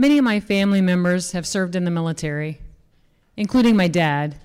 Many of my family members have served in the military, including my dad.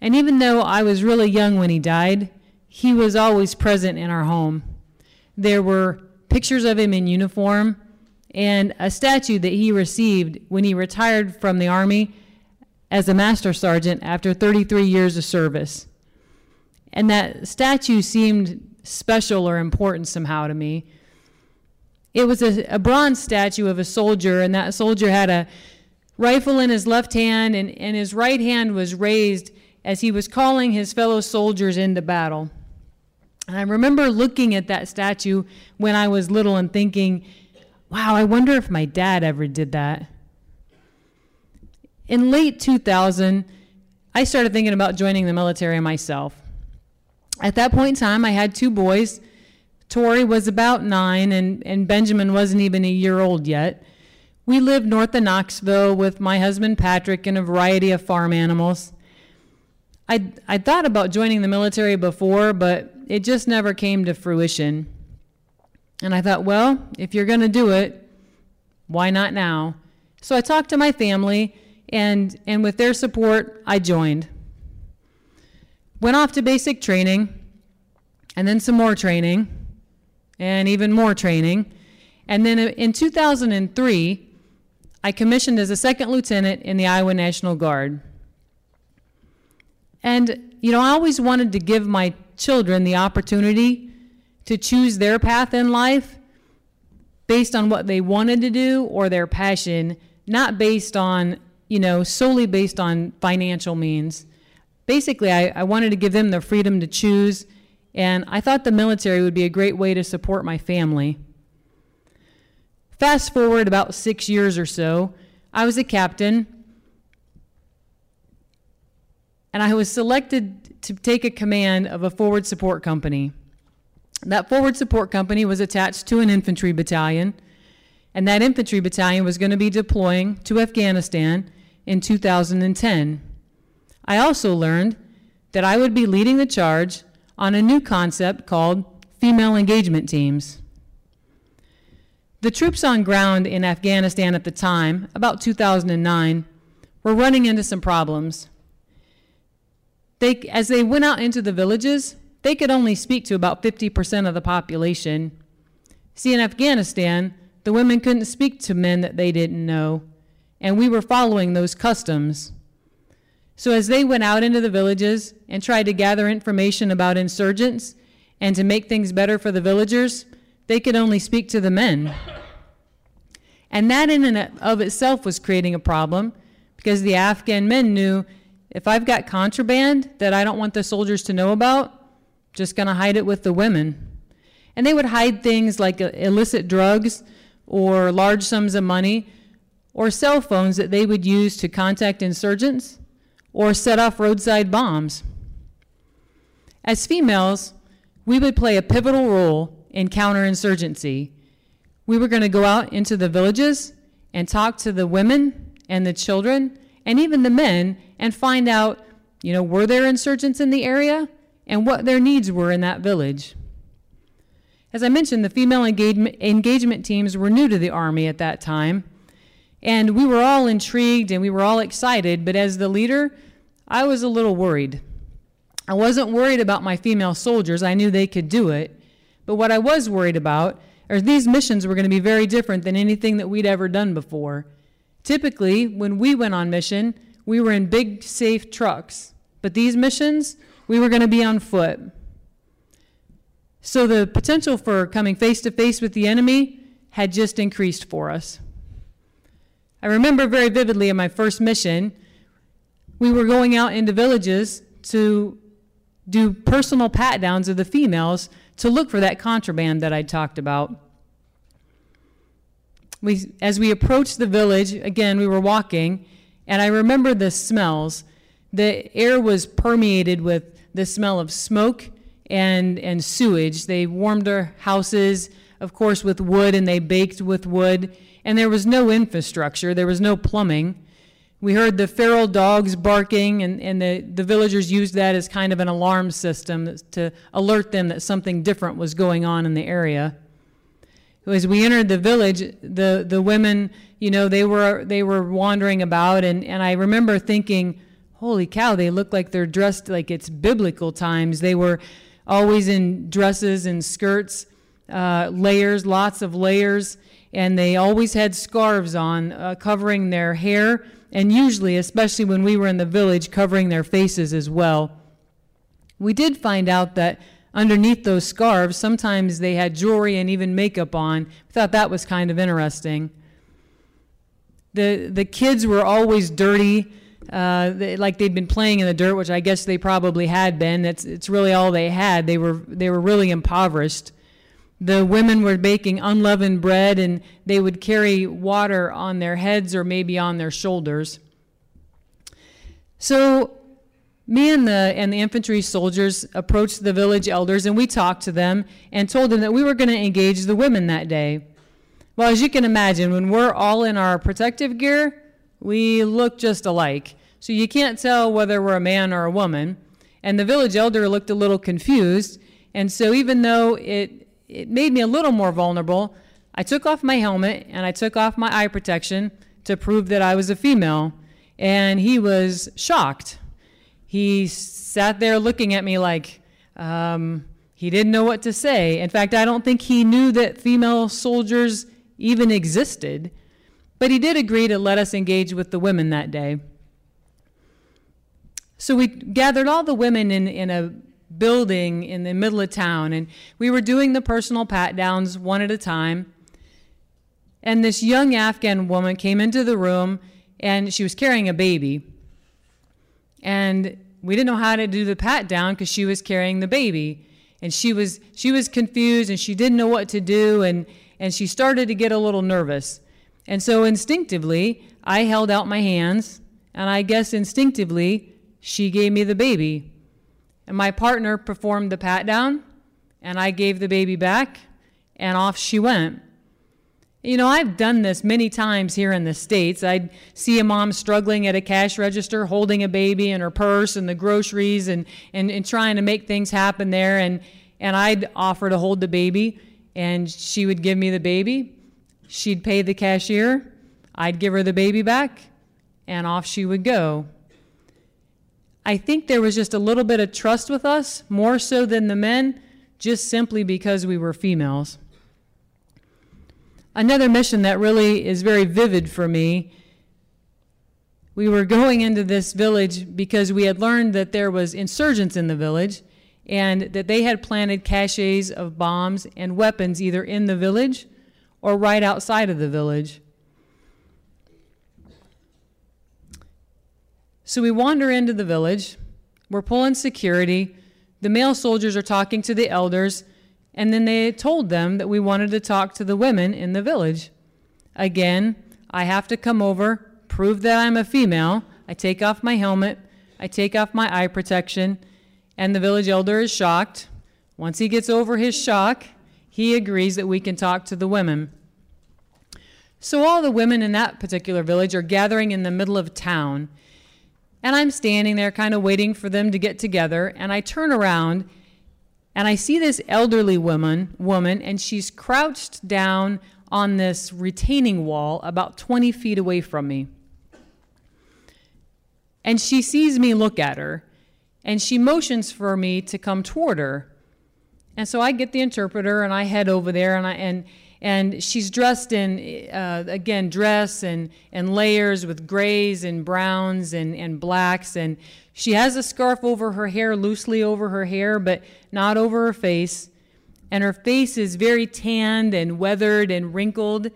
And even though I was really young when he died, he was always present in our home. There were pictures of him in uniform and a statue that he received when he retired from the Army as a master sergeant after 33 years of service. And that statue seemed special or important somehow to me. It was a, a bronze statue of a soldier, and that soldier had a rifle in his left hand, and, and his right hand was raised as he was calling his fellow soldiers into battle. And I remember looking at that statue when I was little and thinking, wow, I wonder if my dad ever did that. In late 2000, I started thinking about joining the military myself. At that point in time, I had two boys. Tori was about nine, and, and Benjamin wasn't even a year old yet. We lived north of Knoxville with my husband Patrick and a variety of farm animals. I I thought about joining the military before, but it just never came to fruition. And I thought, well, if you're going to do it, why not now? So I talked to my family, and and with their support, I joined. Went off to basic training, and then some more training, and even more training. And then in 2003, I commissioned as a second lieutenant in the Iowa National Guard. And, you know, I always wanted to give my children the opportunity to choose their path in life based on what they wanted to do or their passion, not based on, you know, solely based on financial means. Basically, I, I wanted to give them the freedom to choose, and I thought the military would be a great way to support my family. Fast forward about six years or so, I was a captain and I was selected to take a command of a forward support company. That forward support company was attached to an infantry battalion, and that infantry battalion was going to be deploying to Afghanistan in 2010. I also learned that I would be leading the charge on a new concept called female engagement teams. The troops on ground in Afghanistan at the time, about 2009, were running into some problems they, as they went out into the villages, they could only speak to about 50% of the population. See, in Afghanistan, the women couldn't speak to men that they didn't know, and we were following those customs. So, as they went out into the villages and tried to gather information about insurgents and to make things better for the villagers, they could only speak to the men. And that, in and of itself, was creating a problem because the Afghan men knew if I've got contraband that I don't want the soldiers to know about, just going to hide it with the women. And they would hide things like illicit drugs or large sums of money or cell phones that they would use to contact insurgents or set off roadside bombs. As females, we would play a pivotal role in counterinsurgency. We were going to go out into the villages and talk to the women and the children and even the men and find out, you know, were there insurgents in the area and what their needs were in that village. As I mentioned, the female engagement, engagement teams were new to the Army at that time, and we were all intrigued and we were all excited, but as the leader, I was a little worried. I wasn't worried about my female soldiers, I knew they could do it, but what I was worried about are these missions were going to be very different than anything that we'd ever done before. Typically, when we went on mission, we were in big, safe trucks. But these missions, we were going to be on foot. So the potential for coming face to face with the enemy had just increased for us. I remember very vividly in my first mission, we were going out into villages to do personal pat downs of the females to look for that contraband that I talked about. We, as we approached the village, again, we were walking, and I remember the smells. The air was permeated with the smell of smoke and, and sewage. They warmed their houses, of course, with wood, and they baked with wood. And there was no infrastructure, there was no plumbing. We heard the feral dogs barking, and, and the, the villagers used that as kind of an alarm system to alert them that something different was going on in the area. as we entered the village, the, the women, you know, they were, they were wandering about, and, and I remember thinking, holy cow, they look like they're dressed like it's biblical times. They were always in dresses and skirts, uh, layers, lots of layers, and they always had scarves on, uh, covering their hair, and usually, especially when we were in the village, covering their faces as well. We did find out that underneath those scarves, sometimes they had jewelry and even makeup on. We thought that was kind of interesting. The, the kids were always dirty, uh, they, like they'd been playing in the dirt, which I guess they probably had been. It's, it's really all they had. They were, they were really impoverished. The women were baking unleavened bread and they would carry water on their heads or maybe on their shoulders. So me and the, and the infantry soldiers approached the village elders and we talked to them and told them that we were going to engage the women that day. Well, as you can imagine, when we're all in our protective gear, we look just alike. So you can't tell whether we're a man or a woman. And the village elder looked a little confused. And so even though it, it made me a little more vulnerable, I took off my helmet and I took off my eye protection to prove that I was a female. And he was shocked he sat there looking at me like um, he didn't know what to say. In fact, I don't think he knew that female soldiers even existed, but he did agree to let us engage with the women that day. So we gathered all the women in, in a building in the middle of town, and we were doing the personal pat downs one at a time. And this young Afghan woman came into the room, and she was carrying a baby. And we didn't know how to do the pat down because she was carrying the baby and she was she was confused and she didn't know what to do and and she started to get a little nervous and so instinctively i held out my hands and i guess instinctively she gave me the baby and my partner performed the pat down and i gave the baby back and off she went you know, I've done this many times here in the States. I'd see a mom struggling at a cash register, holding a baby in her purse and the groceries and, and, and trying to make things happen there. And, and I'd offer to hold the baby, and she would give me the baby. She'd pay the cashier. I'd give her the baby back, and off she would go. I think there was just a little bit of trust with us, more so than the men, just simply because we were females. Another mission that really is very vivid for me. We were going into this village because we had learned that there was insurgents in the village and that they had planted caches of bombs and weapons either in the village or right outside of the village. So we wander into the village. We're pulling security. The male soldiers are talking to the elders and then they told them that we wanted to talk to the women in the village. Again, I have to come over, prove that I'm a female. I take off my helmet, I take off my eye protection, and the village elder is shocked. Once he gets over his shock, he agrees that we can talk to the women. So all the women in that particular village are gathering in the middle of town. And I'm standing there kind of waiting for them to get together, and I turn around and I see this elderly woman, woman, and she's crouched down on this retaining wall about 20 feet away from me. And she sees me look at her, and she motions for me to come toward her. And so I get the interpreter and I head over there, and I and and she's dressed in uh, again dress and and layers with grays and browns and and blacks and she has a scarf over her hair, loosely over her hair, but not over her face. And her face is very tanned and weathered and wrinkled.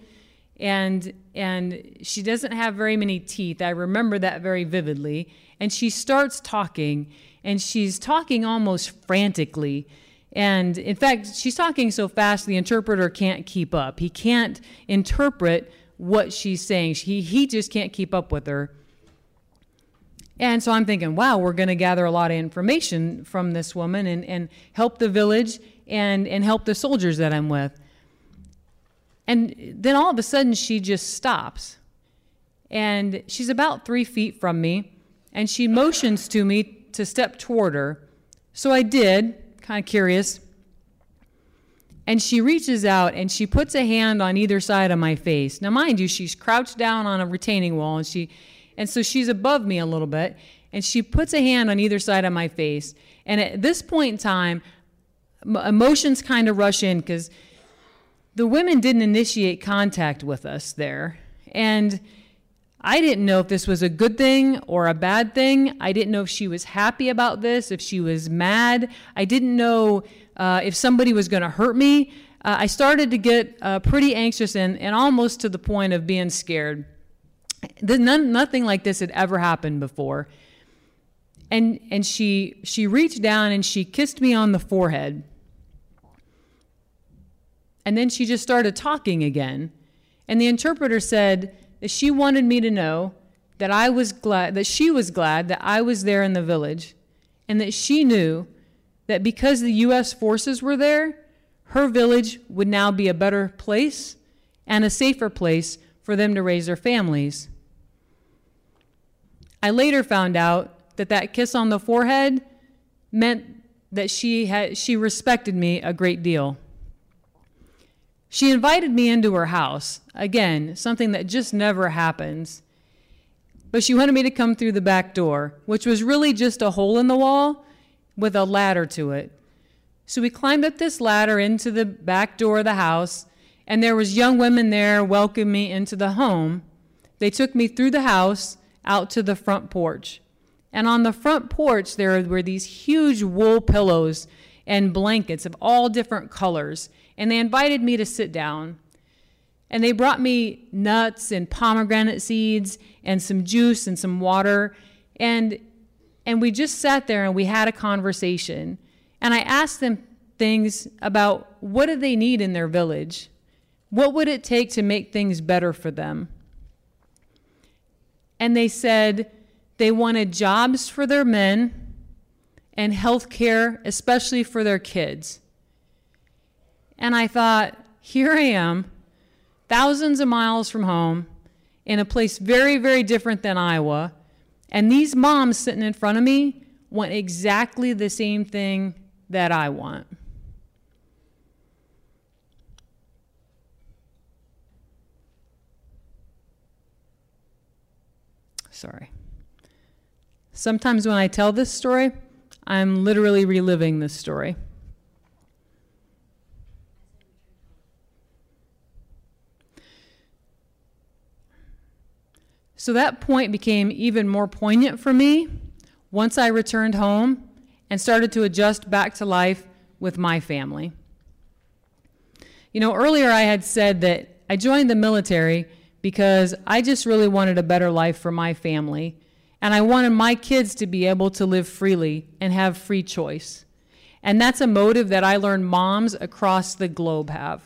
And, and she doesn't have very many teeth. I remember that very vividly. And she starts talking, and she's talking almost frantically. And in fact, she's talking so fast the interpreter can't keep up. He can't interpret what she's saying. He, he just can't keep up with her. And so I'm thinking, wow, we're going to gather a lot of information from this woman and, and help the village and, and help the soldiers that I'm with. And then all of a sudden, she just stops. And she's about three feet from me, and she motions to me to step toward her. So I did, kind of curious. And she reaches out and she puts a hand on either side of my face. Now, mind you, she's crouched down on a retaining wall and she, and so she's above me a little bit. And she puts a hand on either side of my face. And at this point in time, emotions kind of rush in because the women didn't initiate contact with us there. And I didn't know if this was a good thing or a bad thing. I didn't know if she was happy about this, if she was mad. I didn't know uh, if somebody was going to hurt me. Uh, I started to get uh, pretty anxious and, and almost to the point of being scared. None, nothing like this had ever happened before. And, and she, she reached down and she kissed me on the forehead. And then she just started talking again. And the interpreter said that she wanted me to know that I was glad, that she was glad that I was there in the village, and that she knew that because the U.S. forces were there, her village would now be a better place and a safer place for them to raise their families. I later found out that that kiss on the forehead meant that she, had, she respected me a great deal. She invited me into her house. Again, something that just never happens. But she wanted me to come through the back door, which was really just a hole in the wall with a ladder to it. So we climbed up this ladder into the back door of the house, and there was young women there welcoming me into the home. They took me through the house out to the front porch. And on the front porch there were these huge wool pillows and blankets of all different colors and they invited me to sit down. And they brought me nuts and pomegranate seeds and some juice and some water. And, and we just sat there and we had a conversation. And I asked them things about what do they need in their village? What would it take to make things better for them? And they said they wanted jobs for their men and health care, especially for their kids. And I thought, here I am, thousands of miles from home, in a place very, very different than Iowa. And these moms sitting in front of me want exactly the same thing that I want. Sorry. Sometimes when I tell this story, I'm literally reliving this story. So that point became even more poignant for me once I returned home and started to adjust back to life with my family. You know, earlier I had said that I joined the military because I just really wanted a better life for my family, and I wanted my kids to be able to live freely and have free choice. And that's a motive that I learned moms across the globe have.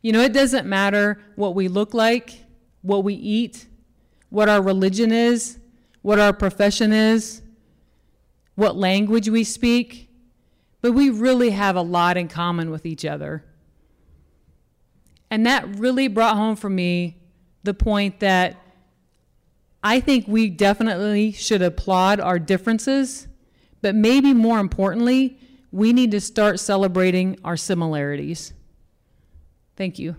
You know, it doesn't matter what we look like, what we eat, what our religion is, what our profession is, what language we speak, but we really have a lot in common with each other. And that really brought home for me the point that I think we definitely should applaud our differences, but maybe more importantly, we need to start celebrating our similarities. Thank you.